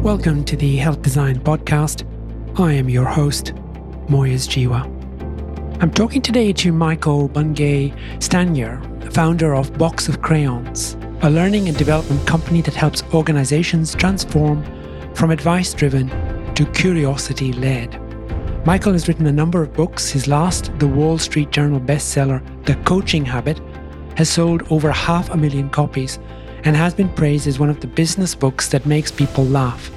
Welcome to the Health Design Podcast. I am your host, Moyez Jiwa. I'm talking today to Michael Bungay Stanier, founder of Box of Crayons, a learning and development company that helps organizations transform from advice driven to curiosity led. Michael has written a number of books. His last, the Wall Street Journal bestseller, The Coaching Habit, has sold over half a million copies and has been praised as one of the business books that makes people laugh.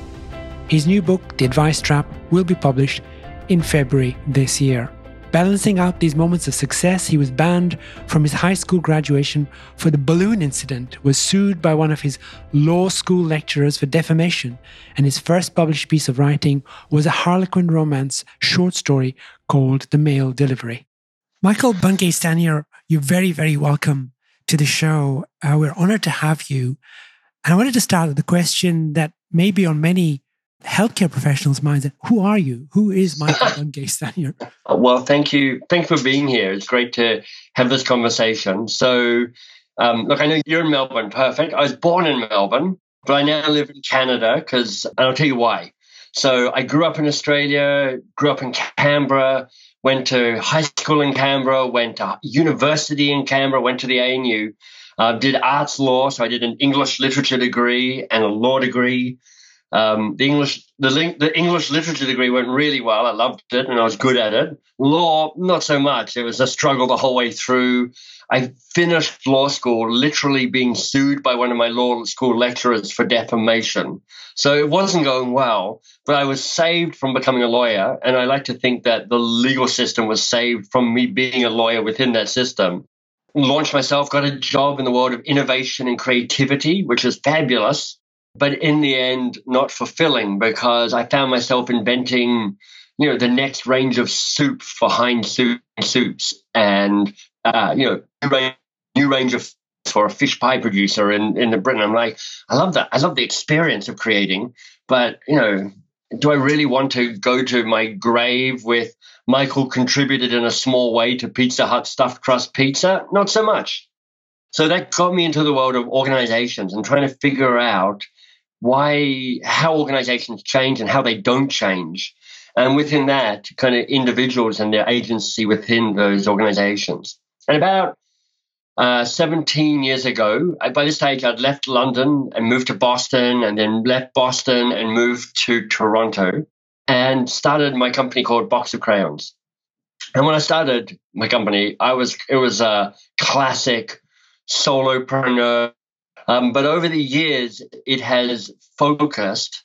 His new book, The Advice Trap, will be published in February this year. Balancing out these moments of success, he was banned from his high school graduation for the balloon incident, was sued by one of his law school lecturers for defamation, and his first published piece of writing was a Harlequin romance short story called The Mail Delivery. Michael Bungay Stanier, you're very, very welcome to the show. Uh, we're honored to have you. And I wanted to start with the question that may be on many healthcare professionals' minds. Who are you? Who is Michael Bungay Stanier? Well, thank you. Thank you for being here. It's great to have this conversation. So, um, look, I know you're in Melbourne. Perfect. I was born in Melbourne, but I now live in Canada because, and I'll tell you why. So I grew up in Australia, grew up in Canberra, went to high school in Canberra, went to university in Canberra, went to the ANU, uh, did arts law. So I did an English literature degree and a law degree. Um, the English the, the English literature degree went really well. I loved it and I was good at it. Law, not so much. It was a struggle the whole way through. I finished law school literally being sued by one of my law school lecturers for defamation. So it wasn't going well, but I was saved from becoming a lawyer. And I like to think that the legal system was saved from me being a lawyer within that system. Launched myself, got a job in the world of innovation and creativity, which is fabulous but in the end, not fulfilling because I found myself inventing, you know, the next range of soup for Heinz soup, soups and, uh, you know, new range, new range of for a fish pie producer in, in the Britain. I'm like, I love that. I love the experience of creating, but, you know, do I really want to go to my grave with Michael contributed in a small way to Pizza Hut stuffed crust pizza? Not so much. So that got me into the world of organizations and trying to figure out why, how organizations change and how they don't change. And within that, kind of individuals and their agency within those organizations. And about uh, 17 years ago, by this stage, I'd left London and moved to Boston, and then left Boston and moved to Toronto and started my company called Box of Crayons. And when I started my company, I was it was a classic solopreneur um, but over the years, it has focused,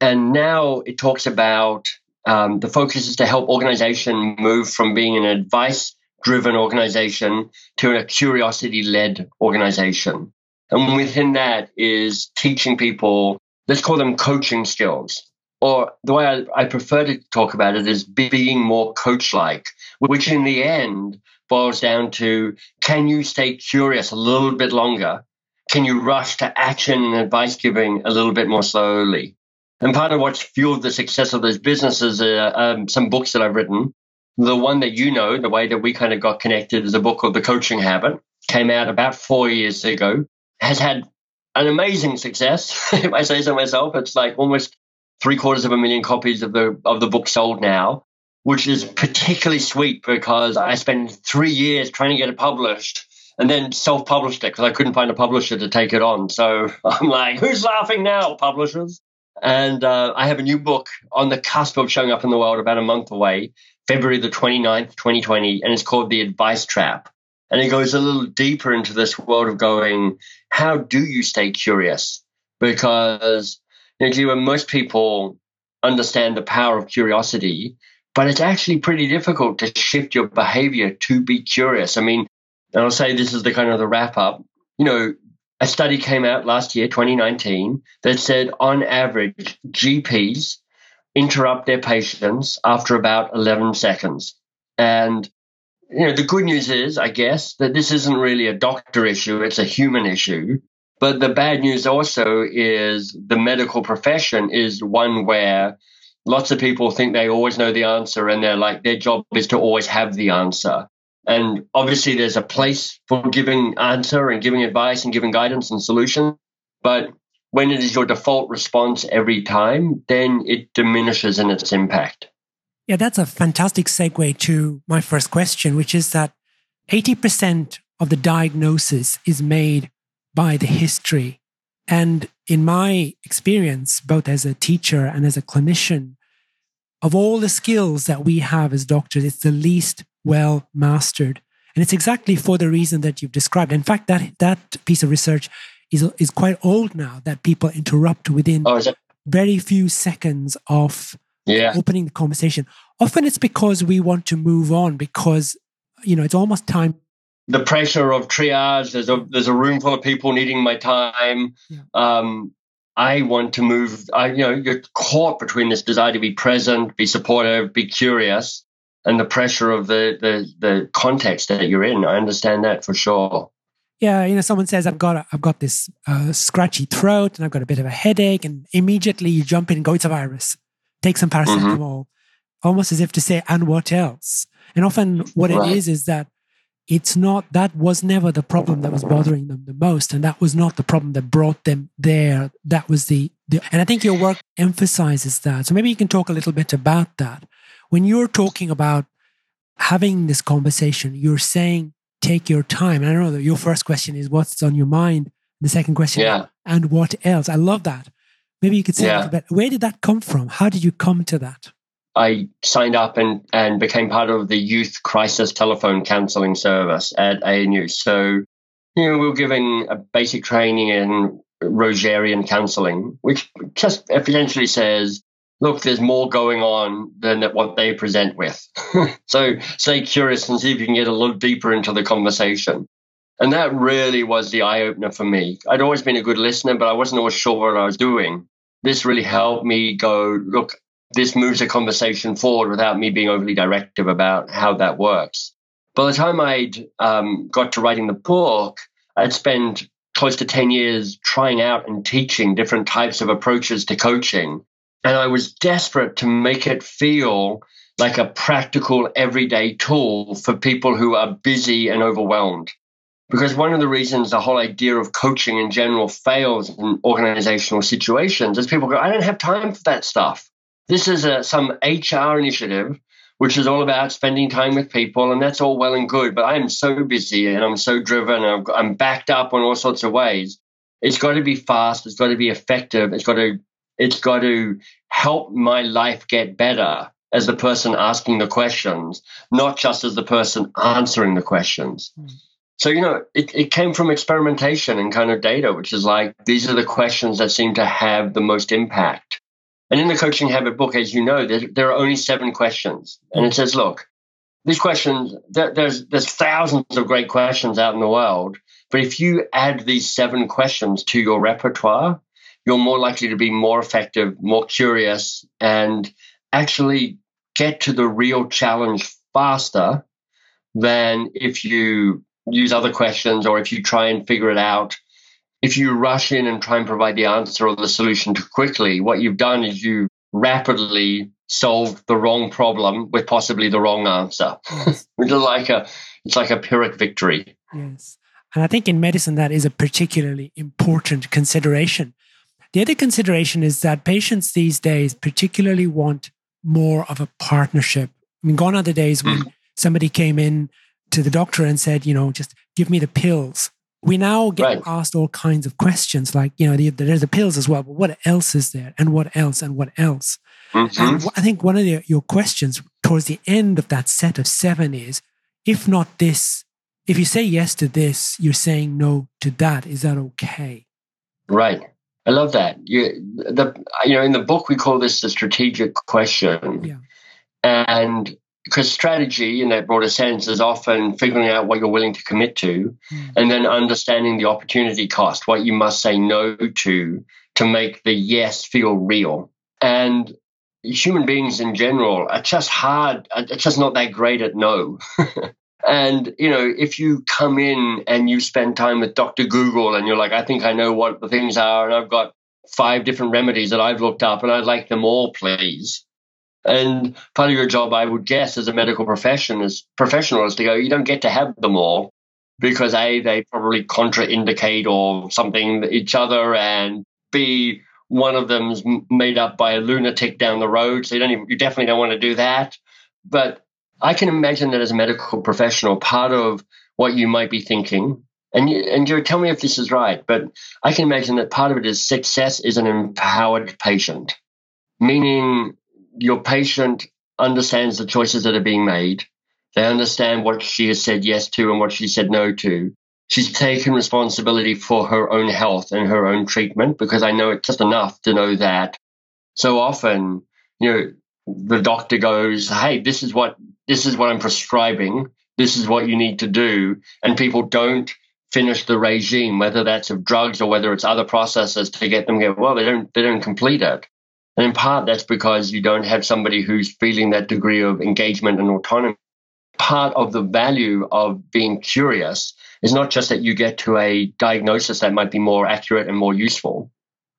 and now it talks about um, the focus is to help organization move from being an advice driven organization to a curiosity led organization. And within that is teaching people, let's call them coaching skills. Or the way I, I prefer to talk about it is being more coach like, which in the end boils down to can you stay curious a little bit longer can you rush to action and advice giving a little bit more slowly? And part of what's fueled the success of those businesses are um, some books that I've written. The one that you know, the way that we kind of got connected is a book called The Coaching Habit, came out about four years ago, has had an amazing success. if I say so myself, it's like almost three quarters of a million copies of the of the book sold now, which is particularly sweet because I spent three years trying to get it published and then self-published it because I couldn't find a publisher to take it on. So I'm like, who's laughing now, publishers? And uh, I have a new book on the cusp of showing up in the world about a month away, February the 29th, 2020, and it's called The Advice Trap. And it goes a little deeper into this world of going, how do you stay curious? Because you know, most people understand the power of curiosity, but it's actually pretty difficult to shift your behavior to be curious. I mean, and I'll say this is the kind of the wrap up. You know, a study came out last year, 2019, that said on average, GPs interrupt their patients after about 11 seconds. And, you know, the good news is, I guess, that this isn't really a doctor issue, it's a human issue. But the bad news also is the medical profession is one where lots of people think they always know the answer and they're like, their job is to always have the answer. And obviously, there's a place for giving answer and giving advice and giving guidance and solution. But when it is your default response every time, then it diminishes in its impact. Yeah, that's a fantastic segue to my first question, which is that 80% of the diagnosis is made by the history. And in my experience, both as a teacher and as a clinician, of all the skills that we have as doctors, it's the least well mastered. And it's exactly for the reason that you've described. In fact, that, that piece of research is, is quite old now that people interrupt within oh, very few seconds of yeah. opening the conversation. Often it's because we want to move on because, you know, it's almost time. The pressure of triage, there's a, there's a room full of people needing my time. Yeah. Um, I want to move. I, you know, you're caught between this desire to be present, be supportive, be curious, and the pressure of the the the context that you're in. I understand that for sure. Yeah, you know, someone says I've got a, I've got this uh, scratchy throat and I've got a bit of a headache, and immediately you jump in and go, "It's a virus." Take some mm-hmm. paracetamol, mm-hmm. almost as if to say, "And what else?" And often, what right. it is is that it's not that was never the problem that was bothering them the most and that was not the problem that brought them there that was the, the, and i think your work emphasizes that so maybe you can talk a little bit about that when you're talking about having this conversation you're saying take your time and i know that your first question is what's on your mind the second question yeah. and what else i love that maybe you could say yeah. a little bit where did that come from how did you come to that I signed up and, and became part of the youth crisis telephone counseling service at ANU. So, you know, we were giving a basic training in Rogerian counseling, which just essentially says, look, there's more going on than what they present with. so stay curious and see if you can get a little deeper into the conversation. And that really was the eye opener for me. I'd always been a good listener, but I wasn't always sure what I was doing. This really helped me go, look, this moves a conversation forward without me being overly directive about how that works. By the time I'd um, got to writing the book, I'd spent close to 10 years trying out and teaching different types of approaches to coaching. And I was desperate to make it feel like a practical, everyday tool for people who are busy and overwhelmed. Because one of the reasons the whole idea of coaching in general fails in organizational situations is people go, I don't have time for that stuff. This is a, some HR initiative, which is all about spending time with people, and that's all well and good. But I am so busy and I'm so driven, and I'm backed up in all sorts of ways. It's got to be fast. It's got to be effective. It's got to it's got to help my life get better as the person asking the questions, not just as the person answering the questions. Mm. So, you know, it, it came from experimentation and kind of data, which is like these are the questions that seem to have the most impact. And in the Coaching Habit book, as you know, there, there are only seven questions. And it says, look, these questions, there, there's, there's thousands of great questions out in the world. But if you add these seven questions to your repertoire, you're more likely to be more effective, more curious, and actually get to the real challenge faster than if you use other questions or if you try and figure it out if you rush in and try and provide the answer or the solution too quickly, what you've done is you rapidly solved the wrong problem with possibly the wrong answer. Which like a it's like a pyrrhic victory. Yes. And I think in medicine that is a particularly important consideration. The other consideration is that patients these days particularly want more of a partnership. I mean, gone are the days when mm. somebody came in to the doctor and said, you know, just give me the pills we now get right. asked all kinds of questions like you know the, there's the pills as well but what else is there and what else and what else mm-hmm. and i think one of the, your questions towards the end of that set of seven is if not this if you say yes to this you're saying no to that is that okay right i love that you the you know in the book we call this the strategic question yeah. and because strategy in that broader sense is often figuring out what you're willing to commit to mm. and then understanding the opportunity cost, what you must say no to to make the yes feel real. And human beings in general are just hard, are just not that great at no. and, you know, if you come in and you spend time with Dr. Google and you're like, I think I know what the things are and I've got five different remedies that I've looked up and I'd like them all, please and part of your job, I would guess, as a medical profession, is professional, is to go. You don't get to have them all because a they probably contraindicate or something each other, and be one of them's made up by a lunatic down the road. So you don't even, you definitely don't want to do that. But I can imagine that as a medical professional, part of what you might be thinking, and you, and you tell me if this is right, but I can imagine that part of it is success is an empowered patient, meaning your patient understands the choices that are being made. They understand what she has said yes to and what she said no to. She's taken responsibility for her own health and her own treatment because I know it's just enough to know that so often, you know, the doctor goes, Hey, this is what, this is what I'm prescribing. This is what you need to do. And people don't finish the regime, whether that's of drugs or whether it's other processes to get them get, well, they don't, they don't complete it. And in part, that's because you don't have somebody who's feeling that degree of engagement and autonomy. Part of the value of being curious is not just that you get to a diagnosis that might be more accurate and more useful,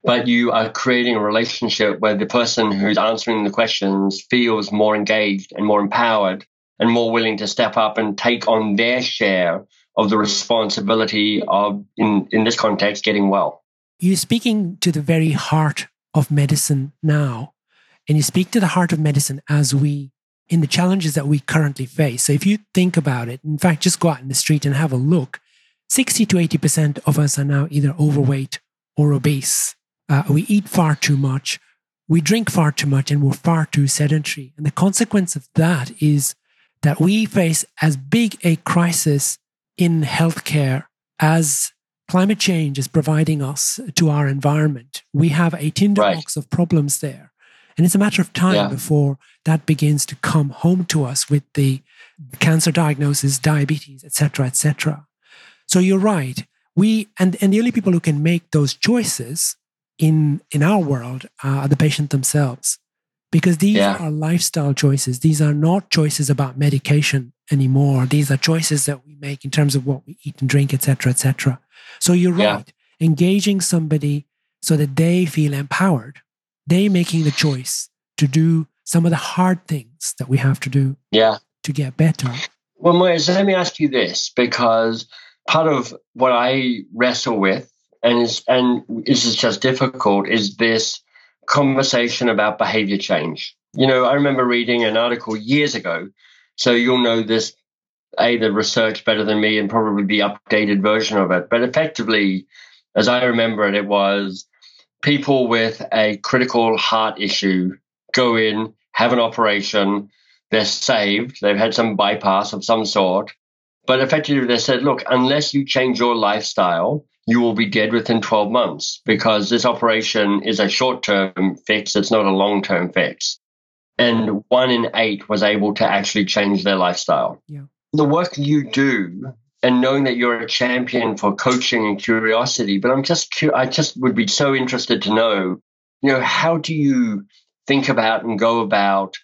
but you are creating a relationship where the person who's answering the questions feels more engaged and more empowered and more willing to step up and take on their share of the responsibility of, in, in this context, getting well. You're speaking to the very heart of medicine now. And you speak to the heart of medicine as we, in the challenges that we currently face. So if you think about it, in fact, just go out in the street and have a look. 60 to 80% of us are now either overweight or obese. Uh, we eat far too much, we drink far too much, and we're far too sedentary. And the consequence of that is that we face as big a crisis in healthcare as climate change is providing us to our environment. We have a tinderbox right. of problems there. And it's a matter of time yeah. before that begins to come home to us with the cancer diagnosis, diabetes, etc., etc. So you're right. We and, and the only people who can make those choices in in our world uh, are the patient themselves. Because these yeah. are lifestyle choices. These are not choices about medication anymore. These are choices that we make in terms of what we eat and drink, etc., etc. So you're right. Yeah. Engaging somebody so that they feel empowered, they making the choice to do some of the hard things that we have to do yeah. to get better. Well, Moyez, let me ask you this because part of what I wrestle with and is and this is just difficult is this conversation about behavior change. You know, I remember reading an article years ago, so you'll know this a the research better than me and probably the updated version of it. But effectively, as I remember it, it was people with a critical heart issue go in, have an operation, they're saved, they've had some bypass of some sort. But effectively, they said, look, unless you change your lifestyle, you will be dead within 12 months because this operation is a short term fix, it's not a long term fix. And one in eight was able to actually change their lifestyle. Yeah the work you do and knowing that you're a champion for coaching and curiosity. But I'm just, I just would be so interested to know, you know, how do you think about and go about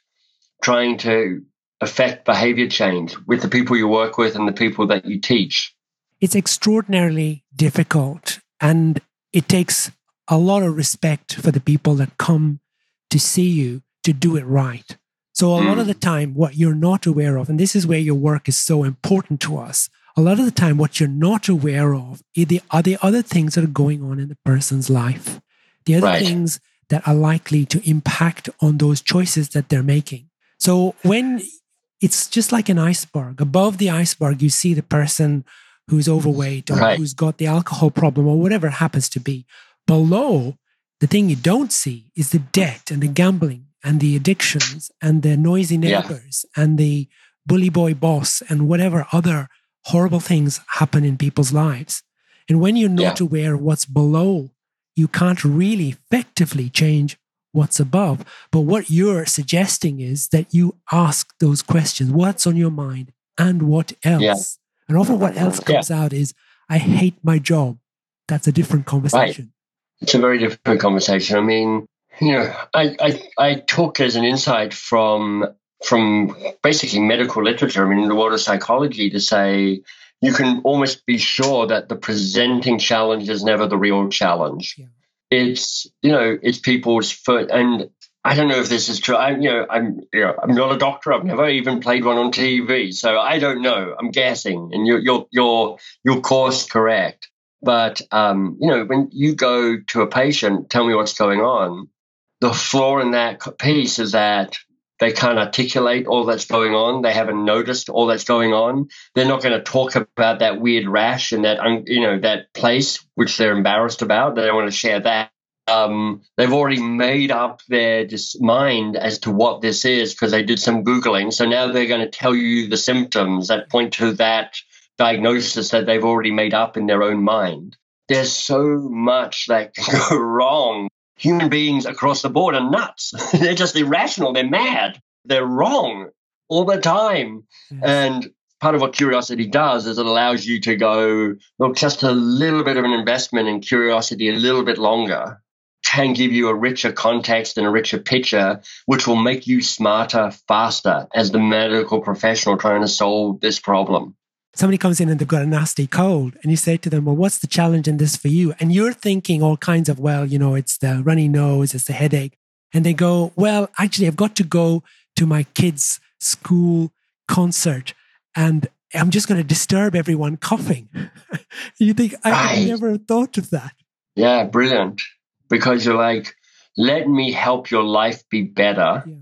trying to affect behavior change with the people you work with and the people that you teach? It's extraordinarily difficult and it takes a lot of respect for the people that come to see you to do it right. So, a lot of hmm. the time, what you're not aware of, and this is where your work is so important to us, a lot of the time, what you're not aware of are the, are the other things that are going on in the person's life, the other right. things that are likely to impact on those choices that they're making. So, when it's just like an iceberg, above the iceberg, you see the person who's mm-hmm. overweight or right. who's got the alcohol problem or whatever it happens to be. Below, the thing you don't see is the debt and the gambling and the addictions and the noisy neighbors yeah. and the bully boy boss and whatever other horrible things happen in people's lives. And when you're not yeah. aware of what's below, you can't really effectively change what's above. But what you're suggesting is that you ask those questions what's on your mind and what else? Yeah. And often what else comes out is, I hate my job. That's a different conversation. Right. It's a very different conversation. I mean, you know, I, I, I took as an insight from from basically medical literature, I mean, in the world of psychology, to say you can almost be sure that the presenting challenge is never the real challenge. Yeah. It's you know, it's people's foot, and I don't know if this is true. I, you know, I'm you know, I'm not a doctor. I've never even played one on TV, so I don't know. I'm guessing, and you're you're your your course correct. But, um, you know, when you go to a patient, tell me what's going on, the flaw in that piece is that they can't articulate all that's going on. They haven't noticed all that's going on. They're not going to talk about that weird rash and that, you know, that place which they're embarrassed about. They don't want to share that. Um, they've already made up their mind as to what this is because they did some Googling. So now they're going to tell you the symptoms that point to that diagnosis that they've already made up in their own mind. There's so much that can go wrong human beings across the board are nuts. they're just irrational. They're mad. They're wrong all the time. Yes. And part of what curiosity does is it allows you to go, look, just a little bit of an investment in curiosity a little bit longer can give you a richer context and a richer picture, which will make you smarter faster as the medical professional trying to solve this problem. Somebody comes in and they've got a nasty cold and you say to them well what's the challenge in this for you? And you're thinking all kinds of well you know it's the runny nose it's the headache. And they go well actually i've got to go to my kids school concert and i'm just going to disturb everyone coughing. You think i, right. I never thought of that. Yeah brilliant because you're like let me help your life be better yeah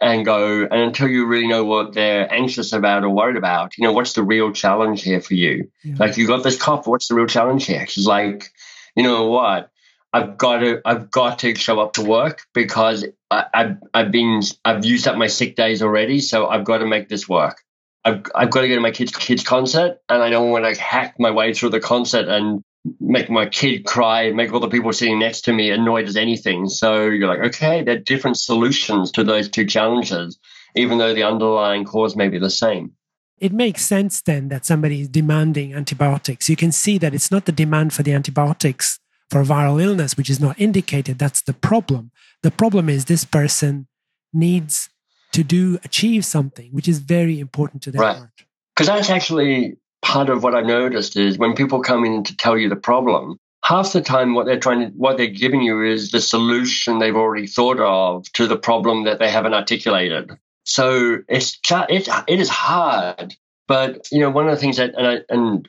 and go and until you really know what they're anxious about or worried about, you know, what's the real challenge here for you? Yeah. Like you got this cough, what's the real challenge here? She's like, you know what? I've got to I've got to show up to work because I, have I've been I've used up my sick days already, so I've got to make this work. I've I've got to go to my kids kids concert, and I don't want to hack my way through the concert and make my kid cry, make all the people sitting next to me annoyed as anything. So you're like, okay, there are different solutions to those two challenges, even though the underlying cause may be the same. It makes sense then that somebody is demanding antibiotics. You can see that it's not the demand for the antibiotics for a viral illness, which is not indicated. That's the problem. The problem is this person needs to do achieve something, which is very important to their right. heart. Because that's actually part of what I've noticed is when people come in to tell you the problem, half the time what they're trying to what they're giving you is the solution they've already thought of to the problem that they haven't articulated. So it's it, it is hard, but you know one of the things that and I and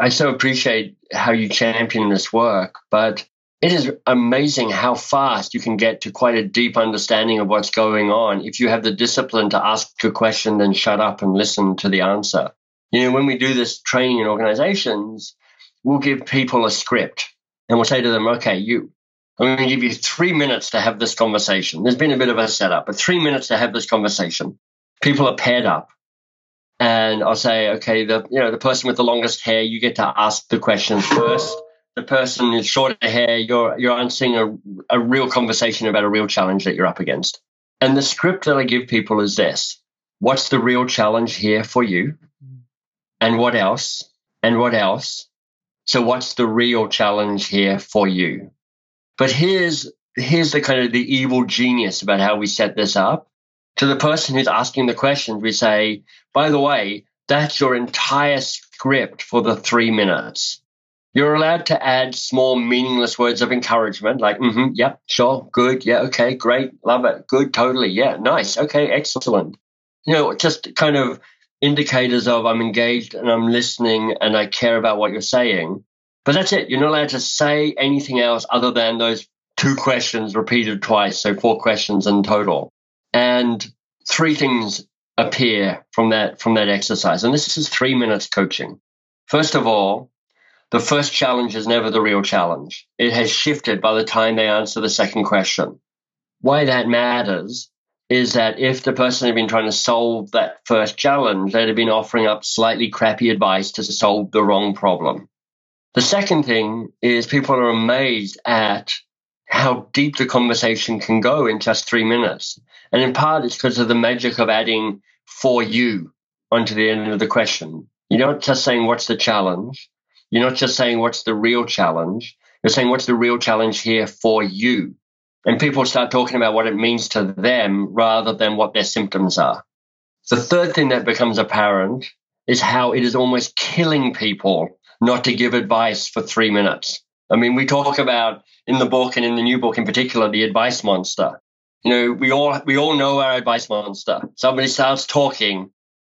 I so appreciate how you champion this work, but it is amazing how fast you can get to quite a deep understanding of what's going on if you have the discipline to ask a question, then shut up and listen to the answer. You know, when we do this training in organizations, we'll give people a script and we'll say to them, okay, you, I'm going to give you three minutes to have this conversation. There's been a bit of a setup, but three minutes to have this conversation. People are paired up. And I'll say, okay, the you know, the person with the longest hair, you get to ask the questions first. The person with shorter hair, you're you're answering a, a real conversation about a real challenge that you're up against. And the script that I give people is this. What's the real challenge here for you? And what else and what else. So what's the real challenge here for you? But here's here's the kind of the evil genius about how we set this up. To the person who's asking the questions, we say, by the way, that's your entire script for the three minutes. You're allowed to add small, meaningless words of encouragement, like, mm-hmm, yep, sure, good, yeah, okay, great, love it, good, totally, yeah, nice, okay, excellent. You know, just kind of indicators of I'm engaged and I'm listening and I care about what you're saying. But that's it. You're not allowed to say anything else other than those two questions repeated twice. So four questions in total. And three things appear from that, from that exercise. And this is three minutes coaching. First of all, the first challenge is never the real challenge. It has shifted by the time they answer the second question. Why that matters is that if the person had been trying to solve that first challenge, they'd have been offering up slightly crappy advice to solve the wrong problem. The second thing is people are amazed at how deep the conversation can go in just three minutes. And in part, it's because of the magic of adding for you onto the end of the question. You're not just saying, what's the challenge? You're not just saying, what's the real challenge? You're saying, what's the real challenge here for you? And people start talking about what it means to them rather than what their symptoms are. The third thing that becomes apparent is how it is almost killing people not to give advice for three minutes. I mean, we talk about in the book and in the new book in particular, the advice monster. You know, we all we all know our advice monster. Somebody starts talking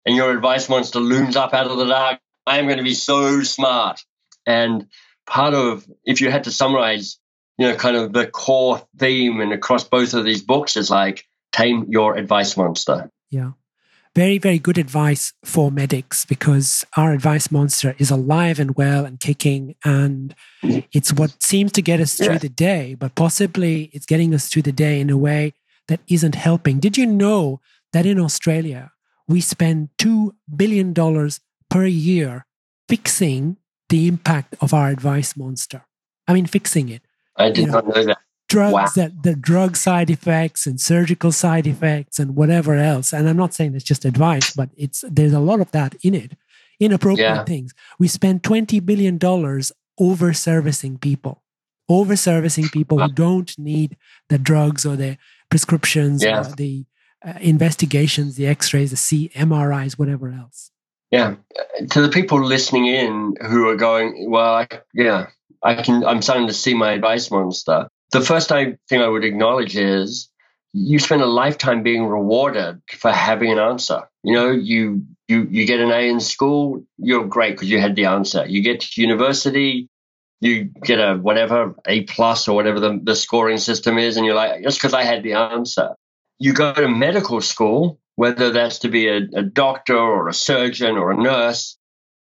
and your advice monster looms up out of the dark. I am going to be so smart. And part of, if you had to summarize, you know, kind of the core theme and across both of these books is like tame your advice monster. Yeah. Very, very good advice for medics because our advice monster is alive and well and kicking. And mm-hmm. it's what seems to get us through yeah. the day, but possibly it's getting us through the day in a way that isn't helping. Did you know that in Australia, we spend $2 billion per year fixing the impact of our advice monster. I mean, fixing it. I did you know, not know that. Drugs wow. that the drug side effects and surgical side effects and whatever else. And I'm not saying it's just advice, but it's there's a lot of that in it. Inappropriate yeah. things. We spend twenty billion dollars over servicing people, over servicing people wow. who don't need the drugs or the prescriptions yeah. or the uh, investigations, the X-rays, the C MRIs, whatever else. Yeah, to the people listening in who are going, well, I, yeah, I can. I'm starting to see my advice monster. The first thing I would acknowledge is you spend a lifetime being rewarded for having an answer. You know, you you you get an A in school, you're great because you had the answer. You get to university, you get a whatever A plus or whatever the, the scoring system is, and you're like, just because I had the answer. You go to medical school, whether that's to be a, a doctor or a surgeon or a nurse.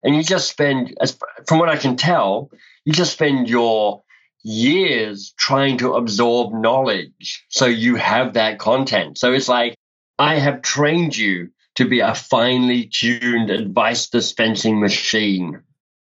And you just spend, as from what I can tell, you just spend your years trying to absorb knowledge. So you have that content. So it's like, I have trained you to be a finely tuned advice dispensing machine.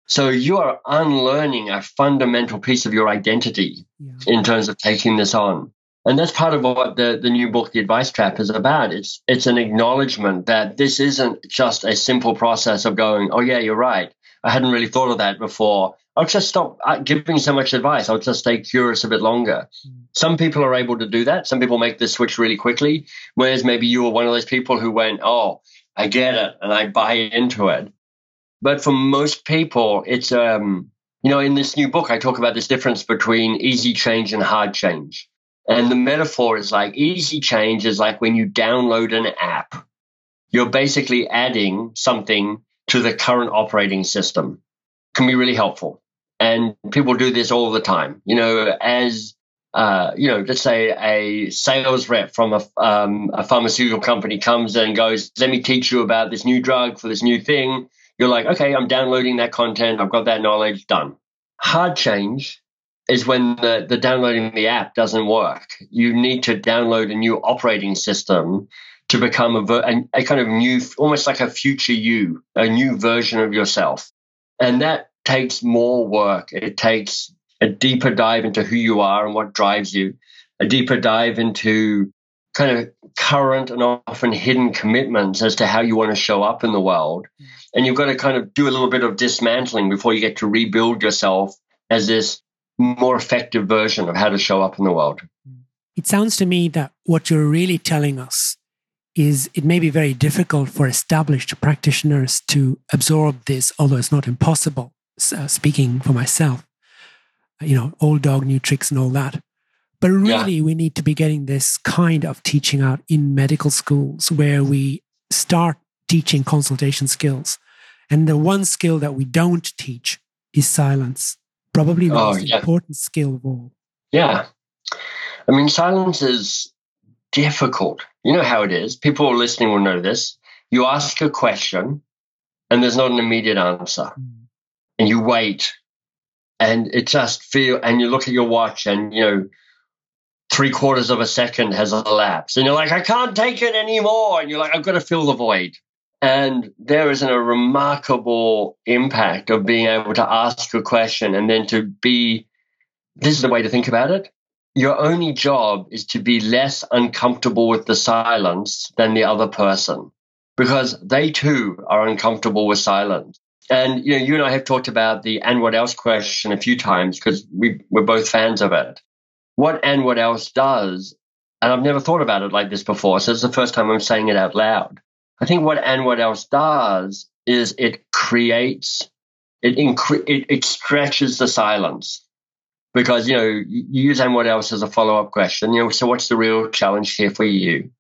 So you are unlearning a fundamental piece of your identity yeah. in terms of taking this on. And that's part of what the, the new book, The Advice Trap, is about. It's it's an acknowledgement that this isn't just a simple process of going, oh yeah, you're right. I hadn't really thought of that before. I'll just stop giving so much advice. I'll just stay curious a bit longer. Mm. Some people are able to do that. Some people make the switch really quickly. Whereas maybe you were one of those people who went, oh, I get it and I buy into it. But for most people, it's um, you know, in this new book, I talk about this difference between easy change and hard change. And the metaphor is like easy change is like when you download an app, you're basically adding something to the current operating system. Can be really helpful. And people do this all the time. You know, as uh, you know, let's say a sales rep from a, um, a pharmaceutical company comes and goes, "Let me teach you about this new drug for this new thing." You're like, "Okay, I'm downloading that content. I've got that knowledge. Done." Hard change is when the, the downloading the app doesn't work. You need to download a new operating system to become a, a, a, kind of new, almost like a future you, a new version of yourself. And that takes more work. It takes a deeper dive into who you are and what drives you, a deeper dive into kind of current and often hidden commitments as to how you want to show up in the world. Mm-hmm. And you've got to kind of do a little bit of dismantling before you get to rebuild yourself as this more effective version of how to show up in the world. Mm-hmm. It sounds to me that what you're really telling us is it may be very difficult for established practitioners to absorb this, although it's not impossible. Uh, speaking for myself, you know, old dog, new tricks, and all that. But really, yeah. we need to be getting this kind of teaching out in medical schools where we start teaching consultation skills. And the one skill that we don't teach is silence probably the oh, most yeah. important skill of all. Yeah. I mean, silence is difficult. You know how it is. People listening will know this. You ask a question and there's not an immediate answer. Mm. And you wait and it just feel and you look at your watch and you know three quarters of a second has elapsed and you're like, I can't take it anymore. And you're like, I've got to fill the void. And there is a remarkable impact of being able to ask a question and then to be this is the way to think about it. Your only job is to be less uncomfortable with the silence than the other person because they too are uncomfortable with silence. And you know, you and I have talked about the and what else question a few times because we, we're both fans of it. What and what else does, and I've never thought about it like this before, so it's the first time I'm saying it out loud. I think what and what else does is it creates it incre- it, it stretches the silence because you know you use and what else as a follow up question. You know, so what's the real challenge here for you?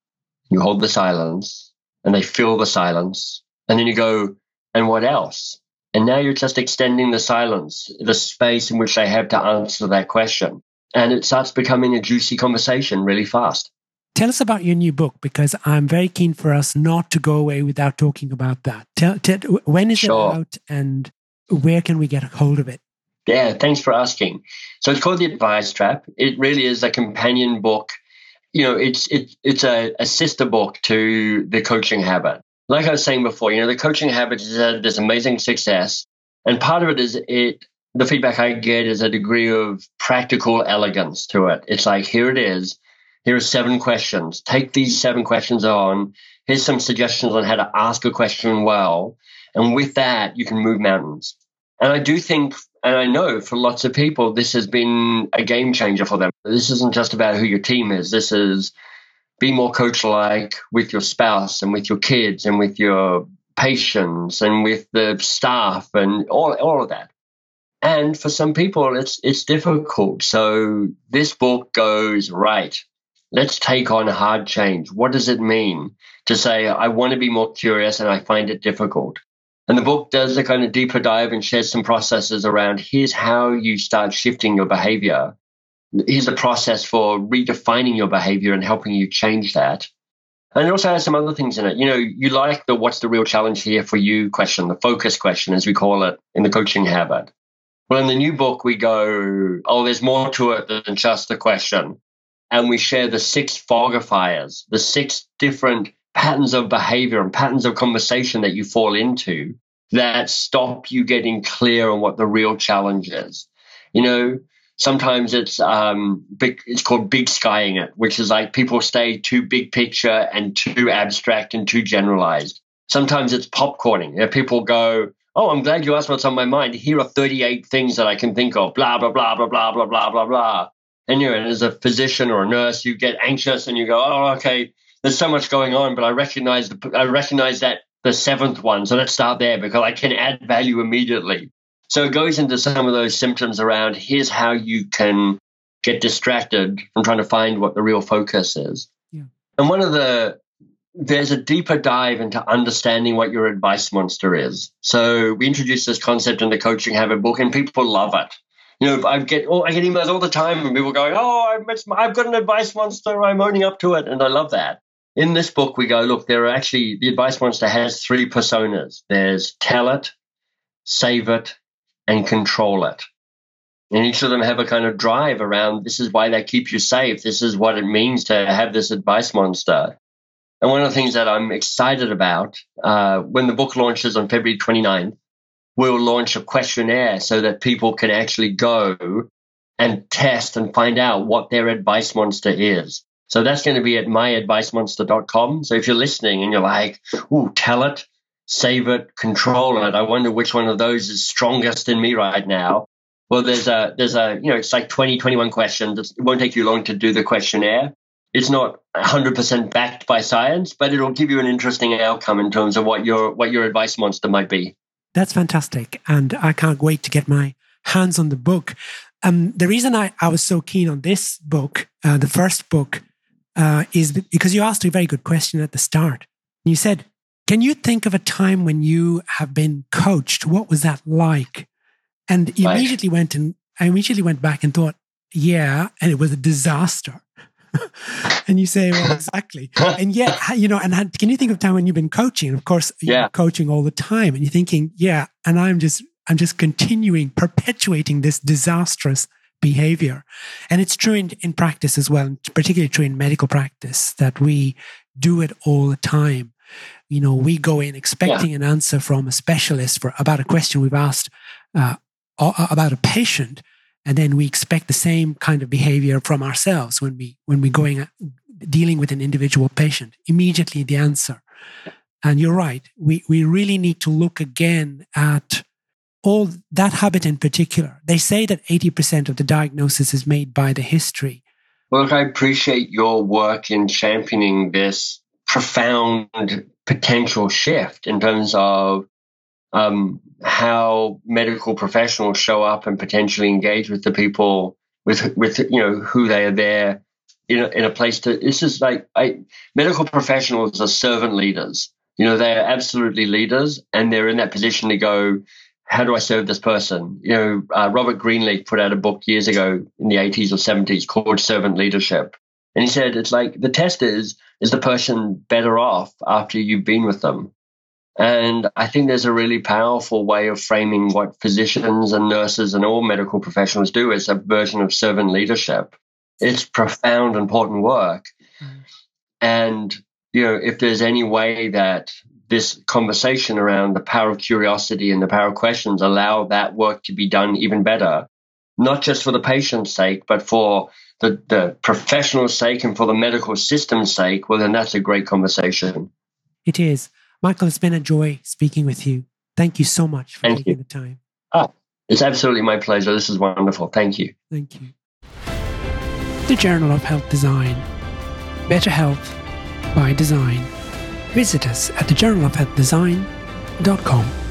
You hold the silence, and they fill the silence, and then you go, and what else? And now you're just extending the silence, the space in which they have to answer that question. And it starts becoming a juicy conversation really fast. Tell us about your new book because I'm very keen for us not to go away without talking about that. Tell, tell when is sure. it out and where can we get a hold of it? Yeah, thanks for asking. So it's called The Advice Trap. It really is a companion book. You know, it's it, it's a, a sister book to The Coaching Habit. Like I was saying before, you know, The Coaching Habit is a, this amazing success. And part of it is it the feedback I get is a degree of practical elegance to it. It's like, here it is. Here are seven questions. Take these seven questions on. Here's some suggestions on how to ask a question well. And with that, you can move mountains. And I do think, and I know for lots of people, this has been a game changer for them. This isn't just about who your team is. This is be more coach like with your spouse and with your kids and with your patients and with the staff and all, all of that. And for some people, it's, it's difficult. So this book goes, right, let's take on hard change. What does it mean to say, I want to be more curious and I find it difficult? And the book does a kind of deeper dive and shares some processes around here's how you start shifting your behavior. Here's a process for redefining your behavior and helping you change that. And it also has some other things in it. You know, you like the what's the real challenge here for you question, the focus question, as we call it in the coaching habit. Well, in the new book, we go, oh, there's more to it than just the question. And we share the six fogifiers, the six different patterns of behavior and patterns of conversation that you fall into that stop you getting clear on what the real challenge is. You know, sometimes it's um big, it's called big skying it, which is like people stay too big picture and too abstract and too generalized. Sometimes it's popcorning. You know, people go, Oh, I'm glad you asked what's on my mind. Here are 38 things that I can think of, blah, blah, blah, blah, blah, blah, blah, blah, blah. And you know, as a physician or a nurse, you get anxious and you go, Oh, okay, there's so much going on, but I recognize the, I recognize that the seventh one. So let's start there because I can add value immediately. So it goes into some of those symptoms around here's how you can get distracted from trying to find what the real focus is. Yeah. And one of the there's a deeper dive into understanding what your advice monster is. So we introduced this concept in the coaching habit book and people love it. You know, I get oh, I get emails all the time and people going, "Oh, I've got an advice monster. I'm owning up to it," and I love that in this book, we go, look, there are actually, the advice monster has three personas there's tell it, save it, and control it. And each of them have a kind of drive around this is why they keep you safe. This is what it means to have this advice monster. And one of the things that I'm excited about uh, when the book launches on February 29th, we'll launch a questionnaire so that people can actually go and test and find out what their advice monster is. So that's going to be at myadvicemonster.com. So if you're listening and you're like, ooh, tell it, save it, control it. I wonder which one of those is strongest in me right now. Well, there's a, there's a, you know, it's like 20, 21 questions. It won't take you long to do the questionnaire. It's not 100% backed by science, but it'll give you an interesting outcome in terms of what your, what your advice monster might be. That's fantastic. And I can't wait to get my hands on the book. Um, the reason I, I was so keen on this book, uh, the first book, uh, is because you asked a very good question at the start. You said, Can you think of a time when you have been coached? What was that like? And right. immediately went and I immediately went back and thought, Yeah, and it was a disaster. and you say, well, exactly. and yet, you know, and can you think of a time when you've been coaching? Of course, you're yeah. coaching all the time, and you're thinking, yeah, and I'm just, I'm just continuing, perpetuating this disastrous behavior. And it's true in, in practice as well, particularly true in medical practice, that we do it all the time. You know, we go in expecting yeah. an answer from a specialist for about a question we've asked uh, about a patient, and then we expect the same kind of behavior from ourselves when we when we're going dealing with an individual patient. Immediately the answer. And you're right. We we really need to look again at all that habit in particular. They say that 80% of the diagnosis is made by the history. Well, I appreciate your work in championing this profound potential shift in terms of um, how medical professionals show up and potentially engage with the people with with you know who they are there in a, in a place to. This is like I, medical professionals are servant leaders. You know, they are absolutely leaders, and they're in that position to go how do I serve this person? You know, uh, Robert Greenleaf put out a book years ago in the 80s or 70s called Servant Leadership. And he said, it's like the test is, is the person better off after you've been with them? And I think there's a really powerful way of framing what physicians and nurses and all medical professionals do as a version of servant leadership. It's profound, important work. Mm. And, you know, if there's any way that this conversation around the power of curiosity and the power of questions allow that work to be done even better, not just for the patient's sake, but for the, the professional sake and for the medical system's sake, well, then that's a great conversation. It is. Michael, it's been a joy speaking with you. Thank you so much for Thank taking you. the time. Ah, it's absolutely my pleasure. This is wonderful. Thank you. Thank you. The Journal of Health Design. Better health by design. Visit us at thejournalofhealthdesign.com.